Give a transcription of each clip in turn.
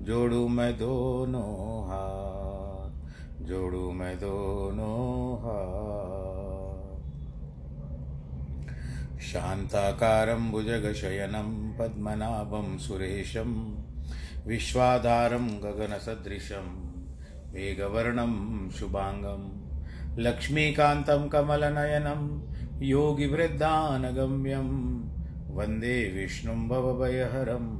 जोड़ू मैं दोनों हाथ, जोड़ू मैं दोनों हाथ। शान्ताकारं भुजगशयनं पद्मनाभं सुरेशं, विश्वाधारं गगनसदृशं वेगवर्णं शुभाङ्गं, लक्ष्मीकान्तं कमलनयनं, योगिवृद्धानगम्यं, वंदे विष्णुं भवभयहरं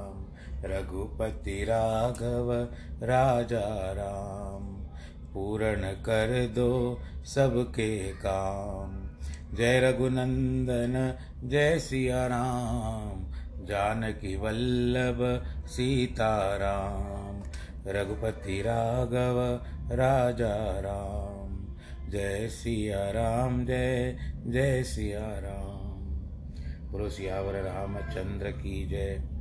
रघुपति राघव, राजा राम, पूर्ण कर दो सबके काम। जय रघुनंदन, जय सिया राम, जानकी वल्लभ सीताराम रघुपति राघव, राजा राम, जय सिया राम, जय जय सिया राम। बोलो सियावर रामचंद्र की जय।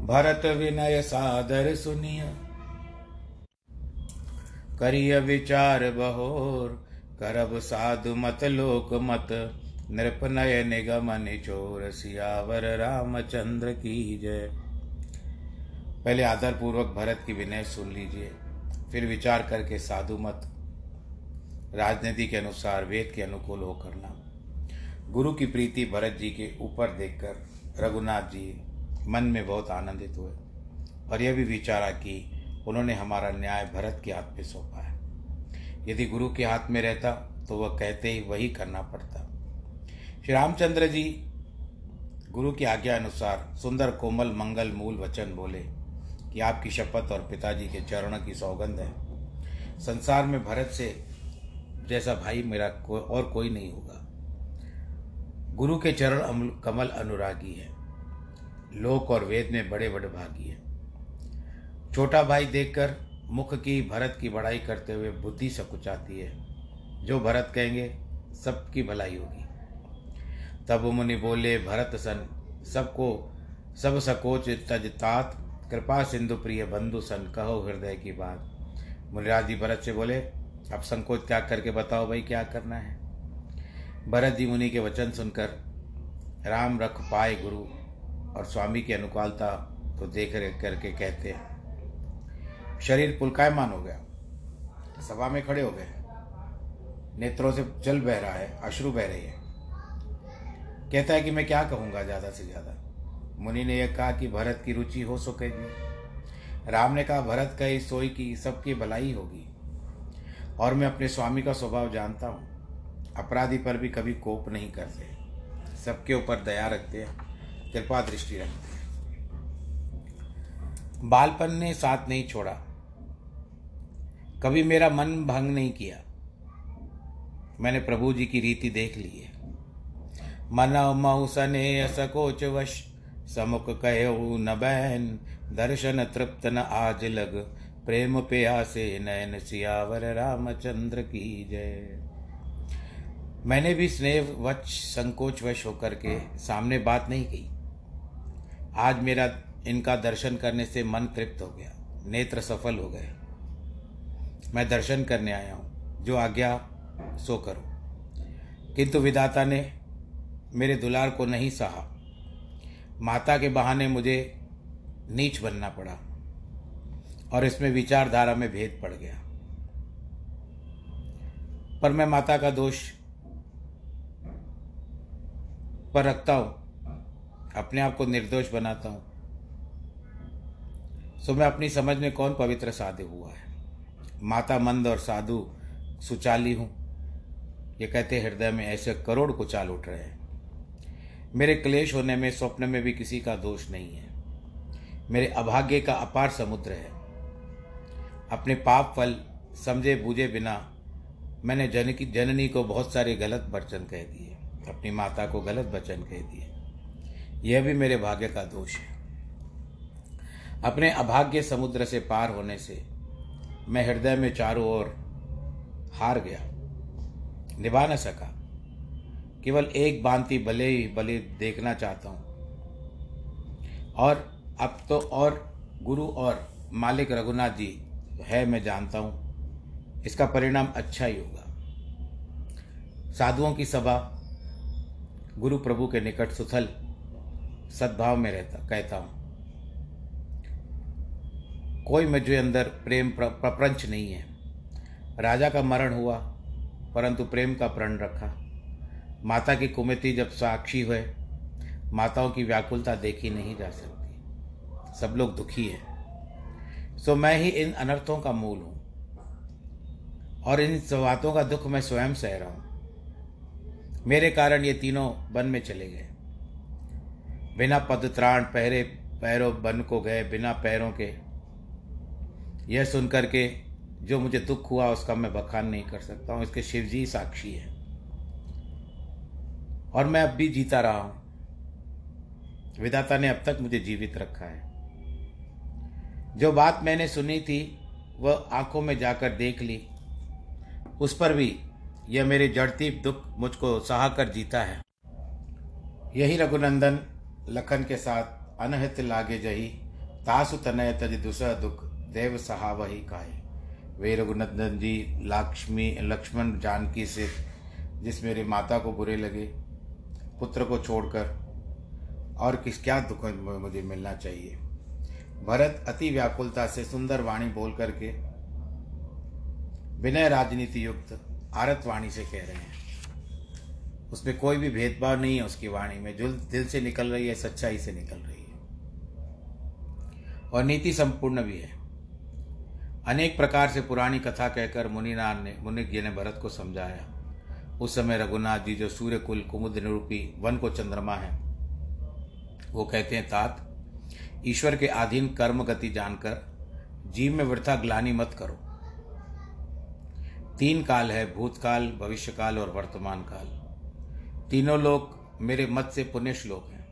भरत विनय सादर सुनिय। करिय विचार बहोर, करब साधु मत, लोक मत। नृपनय निगम निचोर सियावर रामचंद्र की जय। पहले आदर पूर्वक भरत की विनय सुन लीजिए, फिर विचार करके साधु मत। राजनीति के अनुसार, वेद के अनुकूल हो करना गुरु की प्रीति भरत जी के ऊपर देखकर रघुनाथ जी मन में बहुत आनंदित हुए और यह भी विचारा कि उन्होंने हमारा न्याय भरत के हाथ में सौंपा है। यदि गुरु के हाथ में रहता तो वह कहते ही वही करना पड़ता। श्री रामचंद्र जी गुरु की आज्ञा अनुसार सुंदर कोमल मंगल मूल वचन बोले कि आपकी शपथ और पिताजी के चरणों की सौगंध है। संसार में भरत से जैसा भाई मेरा को, और कोई नहीं होगा। गुरु के चरण कमल अनुरागी है। लोक और वेद में बड़े बड़े भागी हैं। छोटा भाई देखकर मुख की भरत की बड़ाई करते हुए बुद्धि सकुचाती है। जो भरत कहेंगे, सबकी भलाई होगी। तब मुनि बोले, भरत सन, सबको, सब सकोच तज तात, कृपा सिंधु प्रिय बंधु सन, कहो हृदय की बात। मुनिराज जी भरत से बोले, अब संकोच त्याग करके बताओ भाई क्या करना है? भरत जी मुनि के वचन सुनकर, राम रख पाए गुरु और स्वामी की अनुकूलता को देख रेख करके कहते हैं, शरीर पुलकायमान हो गया। सभा में खड़े हो गए नेत्रों से जल बह रहा है, अश्रु बह रही है। कहता है कि मैं क्या कहूँगा ज़्यादा से ज़्यादा? मुनि ने यह कहा कि भरत की रुचि हो सकेगी राम ने कहा, भरत कहे, सोई की सबकी भलाई होगी। और मैं अपने स्वामी का स्वभाव जानता हूँ। अपराधी पर भी कभी कोप नहीं करते। सबके ऊपर दया रखते हैं। कृपा दृष्टि रखते हैं बालपन ने साथ नहीं छोड़ा। कभी मेरा मन भंग नहीं किया। मैंने प्रभु जी की रीति देख ली है। मन मऊ सने सकोच वश समुख कहो न बहन दर्शन तृप्त न आज लग। प्रेम प्यासे नयन सियावर रामचंद्र की जय। मैंने भी स्नेह वच संकोच वश होकर के सामने बात नहीं की। आज मेरा इनका दर्शन करने से मन तृप्त हो गया, नेत्र सफल हो गए। मैं दर्शन करने आया हूँ, जो आज्ञा, सो करो। किंतु विदाता ने मेरे दुलार को नहीं सहा। माता के बहाने मुझे नीच बनना पड़ा और इसमें विचारधारा में भेद पड़ गया। पर मैं माता का दोष पर रखता हूँ अपने आप को निर्दोष बनाता हूँ। सो मैं अपनी समझ में कौन पवित्र साधु हुआ है? माता मंद और साधु सुचाली हूँ। ये कहते हृदय में ऐसे करोड़ कुचाल उठ रहे हैं। मेरे क्लेश होने में, स्वप्न में भी किसी का दोष नहीं है। मेरे अभाग्य का अपार समुद्र है। अपने पाप फल समझे बूझे बिना मैंने जन की, जननी को बहुत सारे गलत वचन कह दिए। अपनी माता को गलत वचन कह दिए। यह भी मेरे भाग्य का दोष है। अपने अभाग्य समुद्र से पार होने से मैं हृदय में चारों ओर हार गया। निभा न सका। केवल एक बांति भले ही भले देखना चाहता हूँ। और अब तो और गुरु और मालिक रघुनाथ जी है, मैं जानता हूँ। इसका परिणाम अच्छा ही होगा। साधुओं की सभा, गुरु प्रभु के निकट सुथल सद्भाव में रहता, कहता हूँ। कोई मुझे अंदर प्रेम प्रपंच नहीं है। राजा का मरण हुआ, परंतु प्रेम का प्रण रखा। माता की कुमति जब साक्षी हुए, माताओं की व्याकुलता देखी नहीं जा सकती। सब लोग दुखी हैं। सो मैं ही इन अनर्थों का मूल हूँ और इन बातों का दुख मैं स्वयं सह रहा हूँ। मेरे कारण ये तीनों वन में चले गए। बिना पद त्राण पहरे पैरों बन को गए, बिना पैरों के। यह सुनकर के जो मुझे दुख हुआ, उसका मैं बखान नहीं कर सकता हूँ। इसके शिवजी साक्षी है। और मैं अब भी जीता रहा हूँ। विदाता ने अब तक मुझे जीवित रखा है। जो बात मैंने सुनी थी, वह आँखों में जाकर देख ली। उस पर भी यह मेरे जड़ती दुख मुझको सहा कर जीता है। यही रघुनंदन लखन के साथ अनहित लागे जही, तासु तनय तज दूसरा दुख, देव सहा वही काहे। वे रघुनंदन जी, लक्ष्मी, लक्ष्मण जानकी से, जिस मेरे माता को बुरे लगे, पुत्र को छोड़कर, और किस क्या दुख मुझे मिलना चाहिए। भरत अति व्याकुलता से सुंदर वाणी बोल करके, विनय राजनीति युक्त आरत वाणी से कह रहे हैं। उसमें कोई भी भेदभाव नहीं है उसकी वाणी में। जो दिल से निकल रही है, सच्चाई से निकल रही है। और नीति संपूर्ण भी है। अनेक प्रकार से पुरानी कथा कहकर मुनिनान ने मुनि जी ने भरत को समझाया। उस समय रघुनाथ जी जो सूर्य कुल कुमुद निरूपी, वन को चंद्रमा है, वो कहते हैं, तात, ईश्वर के अधीन कर्म गति जानकर जीव में वृथा ग्लानी मत करो। तीन काल है, भूतकाल, भविष्यकाल और वर्तमान काल। तीनों लोग मेरे मत से पुण्य श्लोक हैं,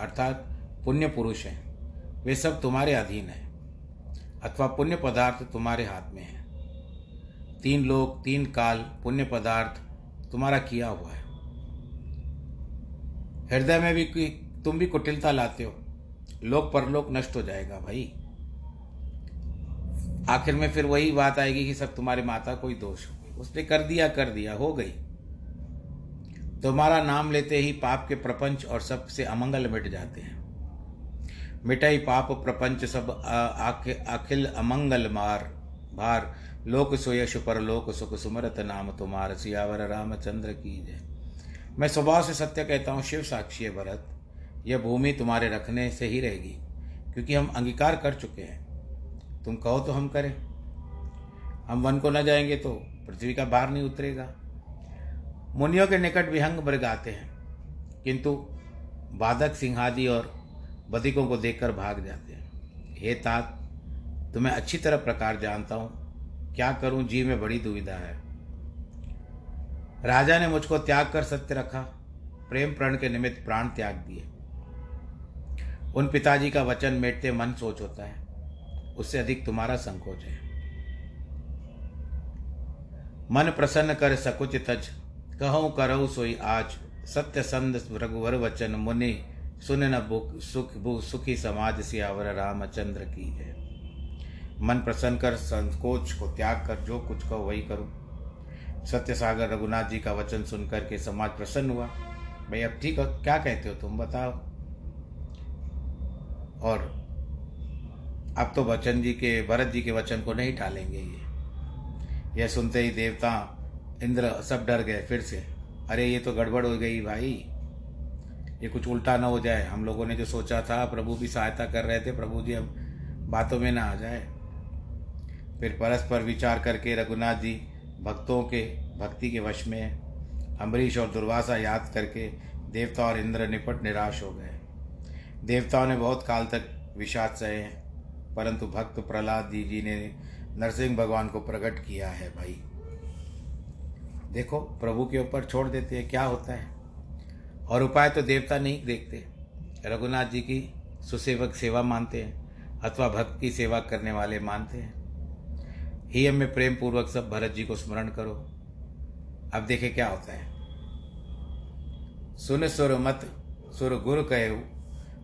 अर्थात पुण्य पुरुष हैं। वे सब तुम्हारे अधीन हैं, अथवा पुण्य पदार्थ तुम्हारे हाथ में है। तीन लोग, तीन काल पुण्य पदार्थ तुम्हारा किया हुआ है। हृदय में भी तुम भी कुटिलता लाते हो, लोक परलोक नष्ट हो जाएगा भाई। आखिर में फिर वही बात आएगी कि सब तुम्हारे माता कोई दोष हो उसने कर दिया कर दिया, हो गई। तुम्हारा नाम लेते ही पाप के प्रपंच और सबसे अमंगल मिट जाते हैं। मिटाई पाप प्रपंच सब अखिल अमंगल मार, भार। लोक सुयश पर लोक सुख सुमरत नाम तुम्हार, सियावर रामचंद्र की जय। मैं स्वभाव से सत्य कहता हूँ, शिव साक्षी भरत। यह भूमि तुम्हारे रखने से ही रहेगी, क्योंकि हम अंगीकार कर चुके हैं। तुम कहो तो हम करें। हम वन को न जाएँगे तो पृथ्वी का भार नहीं उतरेगा। मुनियों के निकट विहंग मृग आते हैं, किंतु बाधक सिंहादि और बधिकों को देखकर भाग जाते हैं। हे तात, तुम्हें अच्छी तरह प्रकार जानता हूँ, क्या करूँ, जी में बड़ी दुविधा है। राजा ने मुझको त्याग कर सत्य रखा, प्रेम प्रण के निमित्त प्राण त्याग दिए। उन पिताजी का वचन मेटते मन सोच होता है, उससे अधिक तुम्हारा संकोच है। मन प्रसन्न कर सकुच तज कहो करो सोई आज। सत्य संद रघुवर वचन मुनि, सुन बुक सुख भू, सुखी समाज सियावर रामचंद्र की है। मन प्रसन्न कर, संकोच को त्याग कर, जो कुछ कहो वही करो। सत्य सागर रघुनाथ जी का वचन सुनकर के समाज प्रसन्न हुआ। भाई अब ठीक है, क्या कहते हो तुम, बताओ। और अब तो वचन जी के, भरत जी के वचन को नहीं टालेंगे ये। यह सुनते ही देवता इंद्र सब डर गए फिर से। अरे, ये तो गड़बड़ हो गई भाई। ये कुछ उल्टा ना हो जाए। हम लोगों ने जो सोचा था, प्रभु भी सहायता कर रहे थे, प्रभु जी अब बातों में ना आ जाए। फिर परस्पर विचार करके रघुनाथ जी भक्तों के, भक्ति के वश में अम्बरीश और दुर्वासा याद करके देवता और इंद्र निपट निराश हो गए। देवताओं ने बहुत काल तक विषाद सहे, परंतु भक्त प्रहलाद जी जी ने नरसिंह भगवान को प्रकट किया है भाई। देखो, प्रभु के ऊपर छोड़ देते हैं, क्या होता है? और उपाय तो देवता नहीं देखते। रघुनाथ जी की सुसेवक सेवा मानते हैं, अथवा भक्त की सेवा करने वाले मानते हैं। ही में प्रेम पूर्वक सब भरत जी को स्मरण करो। अब देखे क्या होता है। सुन सुर मत, सुर गुर कहो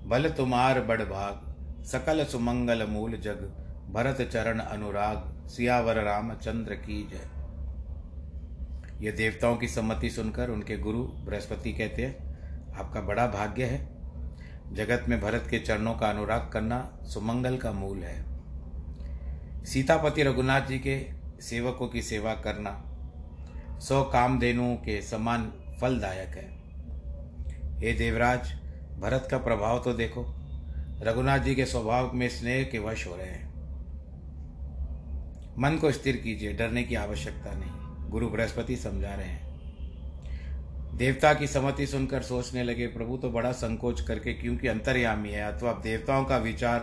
बल तुम्हार बड़ भाग, सकल सुमंगल मूल जग, भरत चरण अनुराग, सियावर रामचंद्र की जय। ये देवताओं की सम्मति सुनकर उनके गुरु बृहस्पति कहते हैं, आपका बड़ा भाग्य है। जगत में भरत के चरणों का अनुराग करना सुमंगल का मूल है। सीतापति रघुनाथ जी के सेवकों की सेवा करना सौ कामधेनुओं के समान फलदायक है। हे देवराज, भरत का प्रभाव तो देखो। रघुनाथ जी के स्वभाव में स्नेह के वश हो रहे हैं। मन को स्थिर कीजिए, डरने की आवश्यकता नहीं। गुरु बृहस्पति समझा रहे हैं। देवता की सम्मति सुनकर सोचने लगे, प्रभु तो बड़ा संकोच करके क्योंकि अंतर्यामी है, अथवा देवताओं का विचार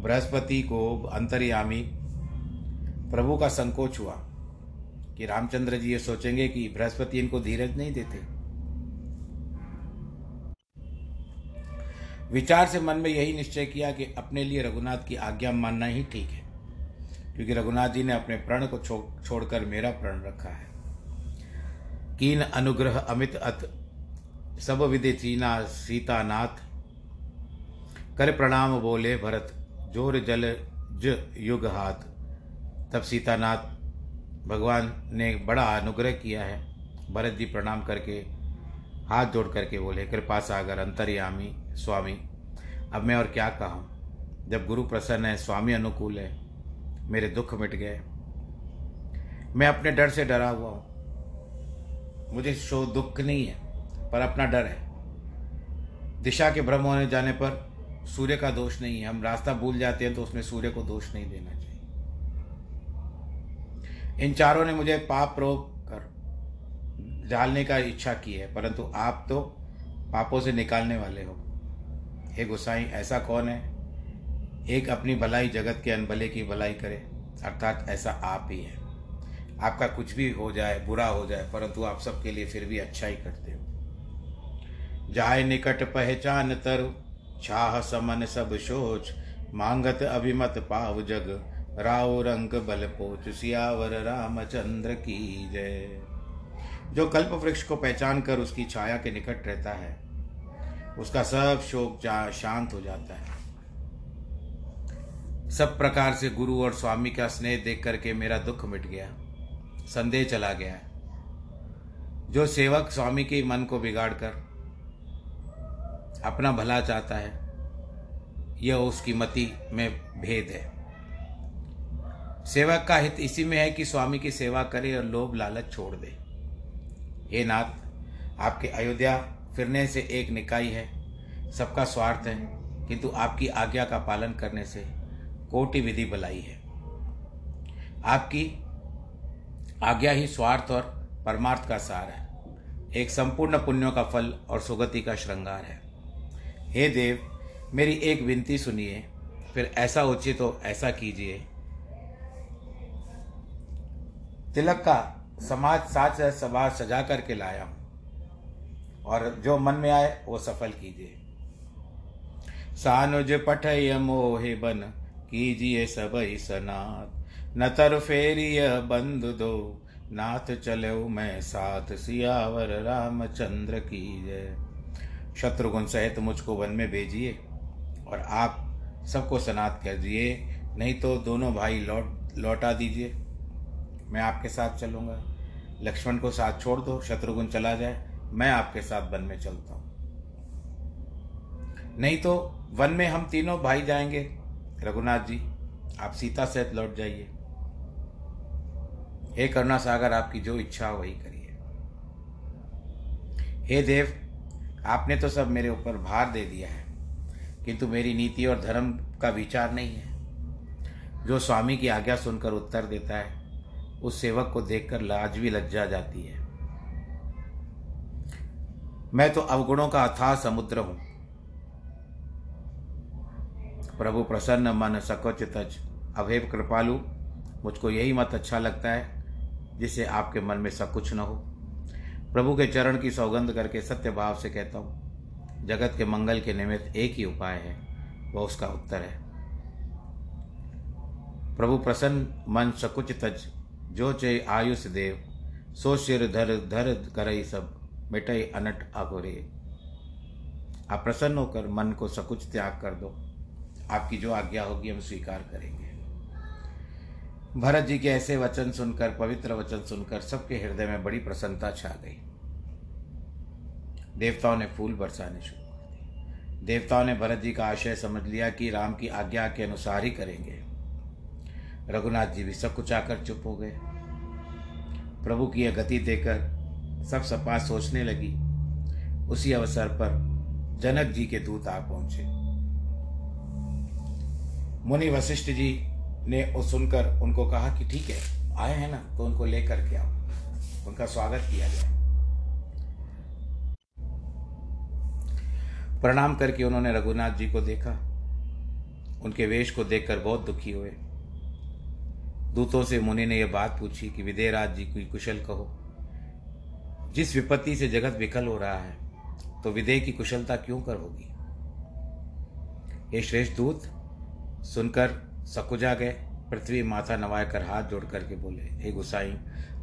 बृहस्पति को अंतर्यामी, प्रभु का संकोच हुआ कि रामचंद्र जी ये सोचेंगे कि बृहस्पति इनको धीरज नहीं देते। विचार से मन में यही निश्चय किया कि अपने लिए रघुनाथ की आज्ञा मानना ही ठीक है। क्योंकि रघुनाथ जी ने अपने प्रण को छो, छोड़कर मेरा प्रण रखा है। कीन अनुग्रह अमित अत सब विधि चीना सीतानाथ कर प्रणाम बोले भरत ज़ोर जल ज युग हाथ। तब सीतानाथ भगवान ने बड़ा अनुग्रह किया है। भरत जी प्रणाम करके हाथ जोड़ करके बोले कृपा सागर अंतर्यामी स्वामी। अब मैं और क्या कहूँ? जब गुरु प्रसन्न है स्वामी अनुकूल है। मेरे दुख मिट गए। मैं अपने डर से डरा हुआ हूँ। मुझे शो दुख नहीं है, पर अपना डर है। दिशा के भ्रम होने जाने पर सूर्य का दोष नहीं है। हम रास्ता भूल जाते हैं तो उसमें सूर्य को दोष नहीं देना चाहिए। इन चारों ने मुझे पाप रोक कर डालने का इच्छा की है, परंतु आप तो पापों से निकालने वाले हो। हे गुसाई ऐसा कौन है एक अपनी भलाई जगत के अनभले की भलाई करे, अर्थात ऐसा आप ही है। आपका कुछ भी हो जाए, बुरा हो जाए, परंतु आप सबके लिए फिर भी अच्छा ही करते हो। जाए निकट पहचान तर छाह समन सब सोच मांगत अभिमत पाव जग, राव रंग बल पोच, सियावर रामचंद्र की जय। जो कल्प वृक्ष को पहचान कर उसकी छाया के निकट रहता है, उसका सब शोक शांत हो जाता है। सब प्रकार से गुरु और स्वामी का स्नेह देख करके मेरा दुख मिट गया, संदेह चला गया। जो सेवक स्वामी के मन को बिगाड़ कर अपना भला चाहता है, यह उसकी मति में भेद है। सेवक का हित इसी में है कि स्वामी की सेवा करे और लोभ लालच छोड़ दे। हे नाथ, आपके अयोध्या फिरने से एक निकाय है, सबका स्वार्थ है, किंतु आपकी आज्ञा का पालन करने से कोटि विधि भलाई है। आपकी आज्ञा ही स्वार्थ और परमार्थ का सार है। एक संपूर्ण पुण्यों का फल और सुगति का श्रृंगार है। हे देव, मेरी एक विनती सुनिए, फिर ऐसा उचित हो ऐसा कीजिए। तिलक का समाज साज सभा सजा करके लाया हूँ, और जो मन में आए वो सफल कीजिए। सानुज पठय मोहे बन कीजिए सब सनात न तर फेरिय बंधु दो, नाथ चले मैं साथ। सियावर रामचंद्र की जय शत्रुघ्न सहित मुझको वन में भेजिए और आप सबको सनात कर दिए। नहीं तो दोनों भाई लौट, लौटा दीजिए। मैं आपके साथ चलूँगा। लक्ष्मण को साथ छोड़ दो, शत्रुघ्न चला जाए। मैं आपके साथ वन में चलता हूँ। नहीं तो वन में हम तीनों भाई जाएँगे। रघुनाथ जी, आप सीता सहित लौट जाइए। हे करुणा सागर आपकी जो इच्छा हो वही करिए। हे देव, आपने तो सब मेरे ऊपर भार दे दिया है, किंतु मेरी नीति और धर्म का विचार नहीं है। जो स्वामी की आज्ञा सुनकर उत्तर देता है, उस सेवक को देखकर लाज भी लज्जा जाती है। मैं तो अवगुणों का अथाह समुद्र हूँ। प्रभु प्रसन्न मन सकोच तज अभेव कृपालु, मुझको यही मत अच्छा लगता है जिससे आपके मन में सब कुछ न हो। प्रभु के चरण की सौगंध करके सत्य भाव से कहता हूँ, जगत के मंगल के निमित्त एक ही उपाय है, वह उसका उत्तर है। प्रभु प्रसन्न मन सकुच तज जो चे आयुष देव, सो शिर धर धर करई सब, मिटई अनट आगोरे आप प्रसन्न होकर मन को सकुच त्याग कर दो। आपकी जो आज्ञा होगी, हम स्वीकार करेंगे। भरत जी के ऐसे वचन सुनकर, पवित्र वचन सुनकर, सबके हृदय में बड़ी प्रसन्नता छा गई। देवताओं ने फूल बरसाने शुरू कर दिए। देवताओं ने भरत जी का आशय समझ लिया कि राम की आज्ञा के अनुसार ही करेंगे। रघुनाथ जी भी सब कुछ आकर चुप हो गए। प्रभु की यह गति देकर सब सपा सोचने लगी। उसी अवसर पर जनक जी के दूत आ पहुँचे। मुनि वशिष्ठ जी ने सुनकर उनको कहा कि ठीक है, आए हैं ना तो उनको लेकर के आओ। उनका स्वागत किया गया प्रणाम करके उन्होंने रघुनाथ जी को देखा। उनके वेश को देखकर बहुत दुखी हुए। दूतों से मुनि ने यह बात पूछी कि विदेराज जी की कुशल कहो। जिस विपत्ति से जगत विकल हो रहा है तो विदेह की कुशलता क्यों कर होगी? ये श्रेष्ठ दूत सुनकर सकुजा गए। पृथ्वी माथा नवाए कर हाथ जोड़ करके बोले, हे गुसाई,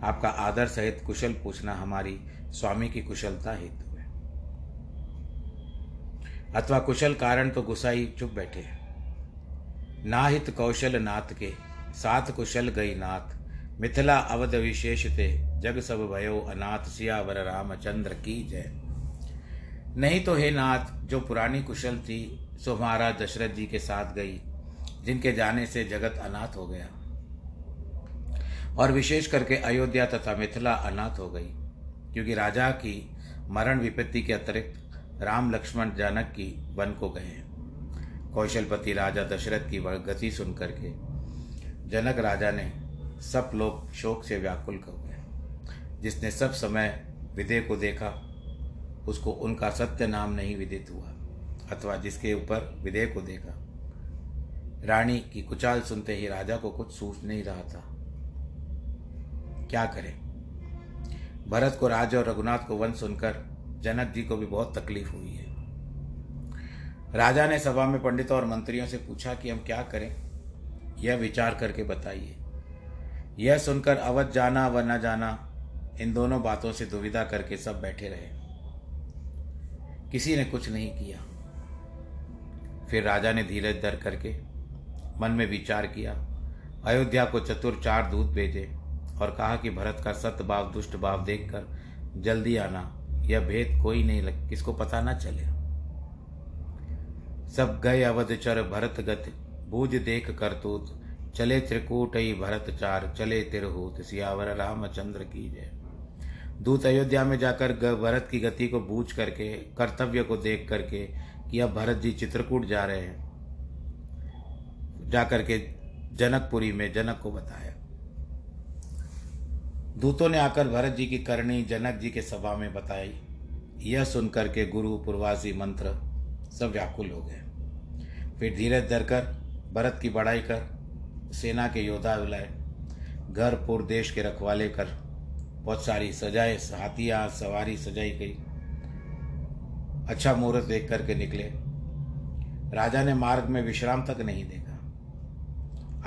आपका आदर सहित कुशल पूछना हमारी स्वामी की कुशलता हेतु है। अथवा कुशल कारण तो गुसाई चुप बैठे नाहित कौशल नाथ के, साथ कुशल गई नाथ। मिथिला अवध विशेष थे जग सब भयो अनाथ, सियावर रामचंद्र की जय। नहीं तो हे नाथ, जो पुरानी कुशल थी सो महाराज दशरथ जी के साथ गई जिनके जाने से जगत अनाथ हो गया। और विशेष करके अयोध्या तथा मिथिला अनाथ हो गई, क्योंकि राजा की मरण विपत्ति के अतिरिक्त राम लक्ष्मण जानक की वन को गए हैं। कौशलपति राजा दशरथ की गति सुन करके जनक राजा ने सब लोग शोक से व्याकुल कर गए। जिसने सब समय विदय को देखा, उसको उनका सत्य नाम नहीं विदित हुआ, अथवा जिसके ऊपर विदय को देखा रानी की कुचाल सुनते ही राजा को कुछ सूझ नहीं रहा था। क्या करें? भरत को राज और रघुनाथ को वन सुनकर जनक जी को भी बहुत तकलीफ़ हुई है। राजा ने सभा में पंडितों और मंत्रियों से पूछा कि हम क्या करें? यह विचार करके बताइए। यह सुनकर अवध जाना व न जाना, इन दोनों बातों से दुविधा करके सब बैठे रहे। किसी ने कुछ नहीं किया। फिर राजा ने धीरज दर करके मन में विचार किया। अयोध्या को चतुर चार दूत भेजे और कहा कि भरत का सत्य भाव, दुष्ट भाव देखकर जल्दी आना। यह भेद कोई नहीं लग, किसको पता ना चले। सब गए अवध चर भरत गति, बूझ देख करतूत चले त्रिकूट ही भरत चार, चले तिरहूत, सियावर रामचंद्र की जय। दूत अयोध्या में जाकर भरत की गति को बूझ करके, कर्तव्य को देख करके कि अब भरत जी चित्रकूट जा रहे हैं। जाकर के जनकपुरी में जनक को बताया। दूतों ने आकर भरत जी की करणी जनक जी के सभा में बताई। यह सुनकर के गुरु पूर्वासी मंत्र सब व्याकुल हो गए। फिर धीरज धरकर भरत की बड़ाई कर, सेना के योद्धा बुलाए, घर पुर देश के रखवाले कर, बहुत सारी सजाए, हाथियाँ, सवारी सजाई गई। अच्छा मुहूर्त देख करके निकले। राजा ने मार्ग में विश्राम तक नहीं देखा।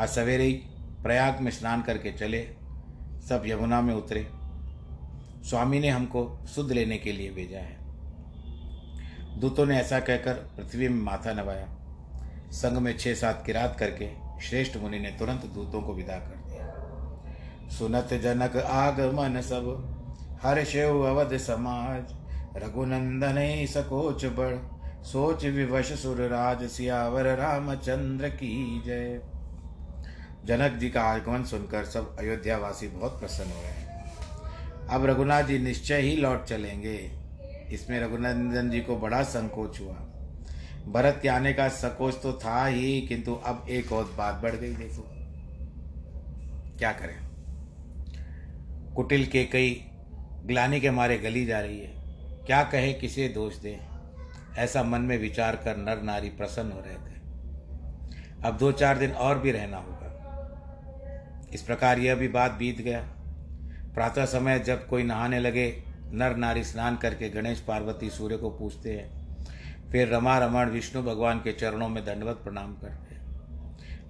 आज सवेरे ही प्रयाग में स्नान करके चले, सब यमुना में उतरे। स्वामी ने हमको शुद्ध लेने के लिए भेजा है। दूतों ने ऐसा कहकर पृथ्वी में माथा नवाया। संग में छह सात किरात करके श्रेष्ठ मुनि ने तुरंत दूतों को विदा कर दिया। सुनत जनक आगमन सब, हर शिव अवध समाज। रघुनंदन सकोच बड़ सोच विवश सुर राज सियावर रामचंद्र की जय। जनक जी का आगमन सुनकर सब अयोध्या वासी बहुत प्रसन्न हो रहे हैं। अब रघुनाथ जी निश्चय ही लौट चलेंगे। इसमें रघुनंदन जी को बड़ा संकोच हुआ। भरत के आने का संकोच तो था ही, किंतु अब एक और बात बढ़ गई, देखो। क्या करें? कुटिल के कई ग्लानी के मारे गली जा रही है। क्या कहे, किसे दोष दे? ऐसा मन में विचार कर नर नारी प्रसन्न हो रहे थे। अब दो चार दिन और भी रहना होगा। इस प्रकार यह भी बात बीत गया। प्रातः समय जब कोई नहाने लगे, नर नारी स्नान करके गणेश पार्वती सूर्य को पूछते हैं। फिर रमा रमण विष्णु भगवान के चरणों में दंडवत प्रणाम करते हैं।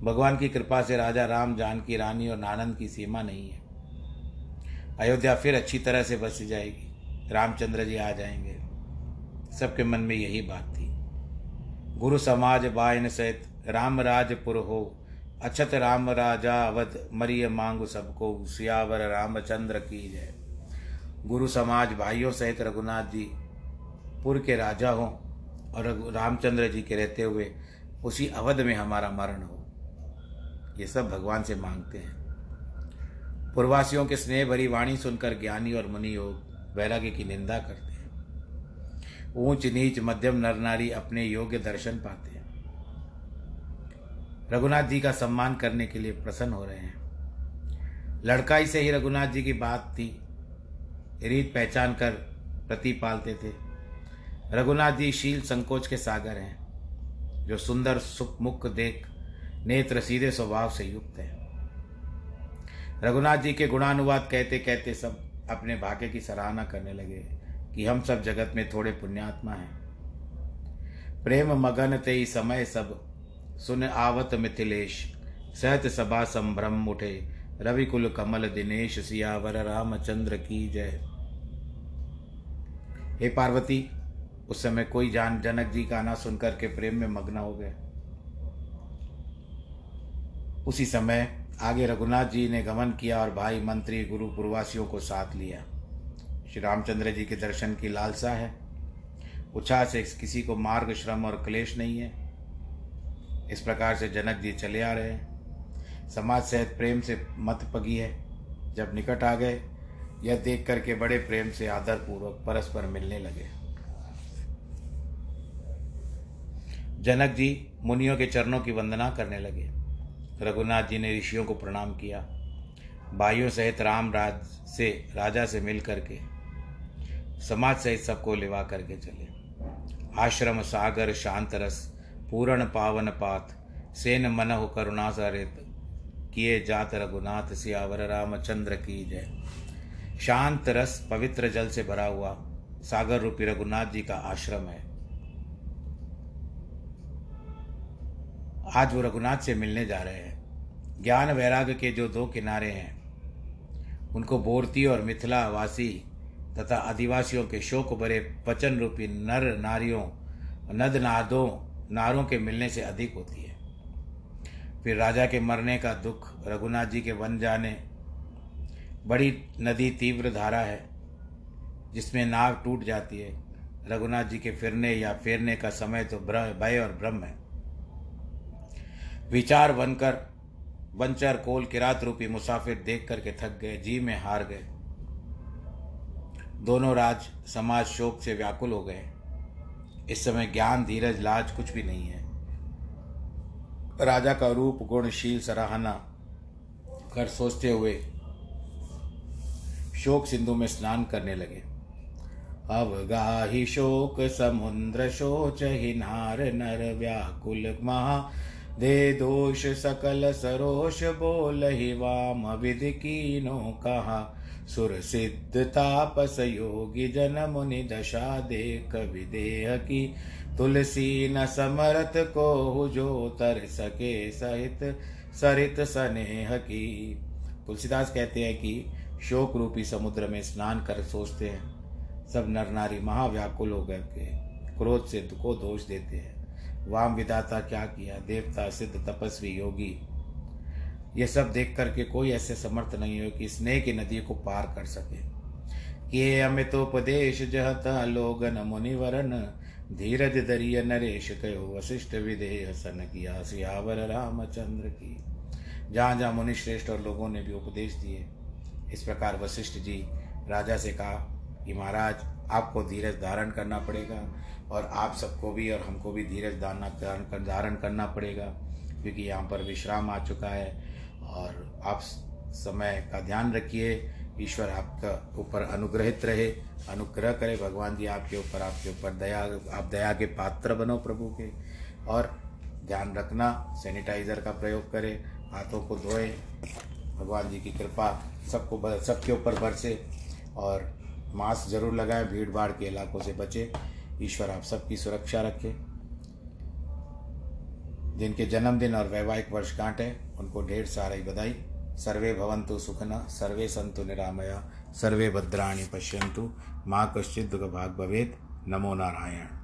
भगवान की कृपा से राजा राम जानकी रानी और नानंद की सीमा नहीं है। अयोध्या फिर अच्छी तरह से बस जाएगी। रामचंद्र जी आ जाएँगे। सबके मन में यही बात थी। गुरु समाज बायन सहित रामराजपुर हो। अछत राम राजा अवध मरिय मांग सबको, सियावर रामचंद्र की जय। गुरु समाज भाइयों सहित रघुनाथ जी पुर के राजा हों और रामचंद्र जी के रहते हुए उसी अवध में हमारा मरण हो। ये सब भगवान से मांगते हैं। पूर्वासियों के स्नेह भरी वाणी सुनकर ज्ञानी और मुनि योग वैराग्य की निंदा करते हैं। ऊंच नीच मध्यम नर नारी अपने योग्य दर्शन पाते हैं। रघुनाथ जी का सम्मान करने के लिए प्रसन्न हो रहे हैं। लड़काई से ही रघुनाथ जी की बात थी। रीत पहचान कर प्रति पालते थे। रघुनाथ जी शील संकोच के सागर हैं, जो सुंदर सुख मुख देख नेत्र सीधे स्वभाव से युक्त है। रघुनाथ जी के गुणानुवाद कहते कहते सब अपने भाग्य की सराहना करने लगे कि हम सब जगत में थोड़े पुण्यात्मा हैं। प्रेम मगन ते समय सब सुन आवत मिथिलेश। सहत सभा संभ्रम उठे रविकुल कमल दिनेश सियावर रामचंद्र की जय। हे पार्वती, उस समय कोई जान जनक जी का ना सुनकर के प्रेम में मग्न हो गए। उसी समय आगे रघुनाथ जी ने गमन किया और भाई मंत्री गुरु पूर्वासियों को साथ लिया। श्री रामचंद्र जी के दर्शन की लालसा है। उत्साह से किसी को मार्ग, श्रम और क्लेश नहीं है। इस प्रकार से जनक जी चले आ रहे हैं। समाज सहित प्रेम से मत पगी है। जब निकट आ गए, यह देख करके बड़े प्रेम से आदरपूर्वक परस्पर मिलने लगे। जनक जी मुनियों के चरणों की वंदना करने लगे। रघुनाथ जी ने ऋषियों को प्रणाम किया। भाइयों सहित राम राज से, राजा से मिल करके, समाज सहित सबको लिवा करके चले। आश्रम, सागर, शांत रस पूर्ण पावन पात, सेन मनहु करुणा सरित, किए जात रघुनाथ सियावर रामचंद्र की जय। शांत रस पवित्र जल से भरा हुआ, सागर रूपी रघुनाथ जी का आश्रम है। आज वो रघुनाथ से मिलने जा रहे हैं। ज्ञान वैराग्य के जो दो किनारे हैं, उनको बोरती और मिथिला वासी तथा आदिवासियों के शोक भरे वचन रूपी नर नारियों, नद नादों नारों के मिलने से अधिक होती है। फिर राजा के मरने का दुख, रघुनाथ जी के वन जाने, बड़ी नदी तीव्र धारा है, जिसमें नाव टूट जाती है। रघुनाथ जी के फिरने या फेरने का समय तो भय और ब्रह्म है। विचार बनकर वंचर कोल किरात रूपी मुसाफिर देख करके थक गए, जी में हार गए। दोनों राज समाज शोक से व्याकुल हो गए। इस समय ज्ञान, धीरज, लाज कुछ भी नहीं है। राजा का रूप, गुणशील, सराहना, कर सोचते हुए शोक सिंधु में स्नान करने लगे। अवगाही शोक, समुद्र शोच ही नार, व्याकुल महा दे दोष, सकल, सरोष, बोल ही वाम विधि कीनो कहा सुर सिद्ध योगी जन मुनि दशा देख विदेह की। तुलसी न समरत को जो तर सके सहित, सरित स्नेह की। तुलसीदास कहते हैं कि शोक रूपी समुद्र में स्नान कर सोचते हैं। सब नर नारी महाव्याकुल हो गए के क्रोध से को दोष देते हैं। वाम विदाता क्या किया? देवता सिद्ध तपस्वी योगी। ये सब देख करके कोई ऐसे समर्थ नहीं हो कि स्नेह की नदी को पार कर सके। कि अमितोपदेश जहत लोगन मुनिवरन धीरज दरिय नरेश कयो वशिष्ठ विदेह सन किया सियावर रामचंद्र की। जहाँ जहाँ मुनि श्रेष्ठ और लोगों ने भी उपदेश दिए, इस प्रकार वशिष्ठ जी, राजा से कहा कि महाराज, आपको धीरज धारण करना पड़ेगा और आप सबको भी और हमको भी धीरज धारणा धारण करना पड़ेगा, क्योंकि यहाँ पर विश्राम आ चुका है। और आप समय का ध्यान रखिए। ईश्वर आपका ऊपर अनुग्रहित रहे, अनुग्रह करे। भगवान जी आपके ऊपर आपके ऊपर दया, आप दया के पात्र बनो प्रभु के। और ध्यान रखना, सैनिटाइज़र का प्रयोग करें, हाथों को धोएँ। भगवान जी की कृपा सबको सबके ऊपर बरसे और मास्क ज़रूर लगाएँ भीड़ भाड़ के इलाकों से बचे। ईश्वर आप सबकी सुरक्षा रखे। जिनके जन्मदिन और वैवाहिक वर्षगांठ है उनको ढेर सारी बधाई। सर्वे भवंतु सुखना, सर्वे संतु निरामया, सर्वे भद्राणी पश्यंतु माँ कश्चित भाग भवेद नमो नारायण।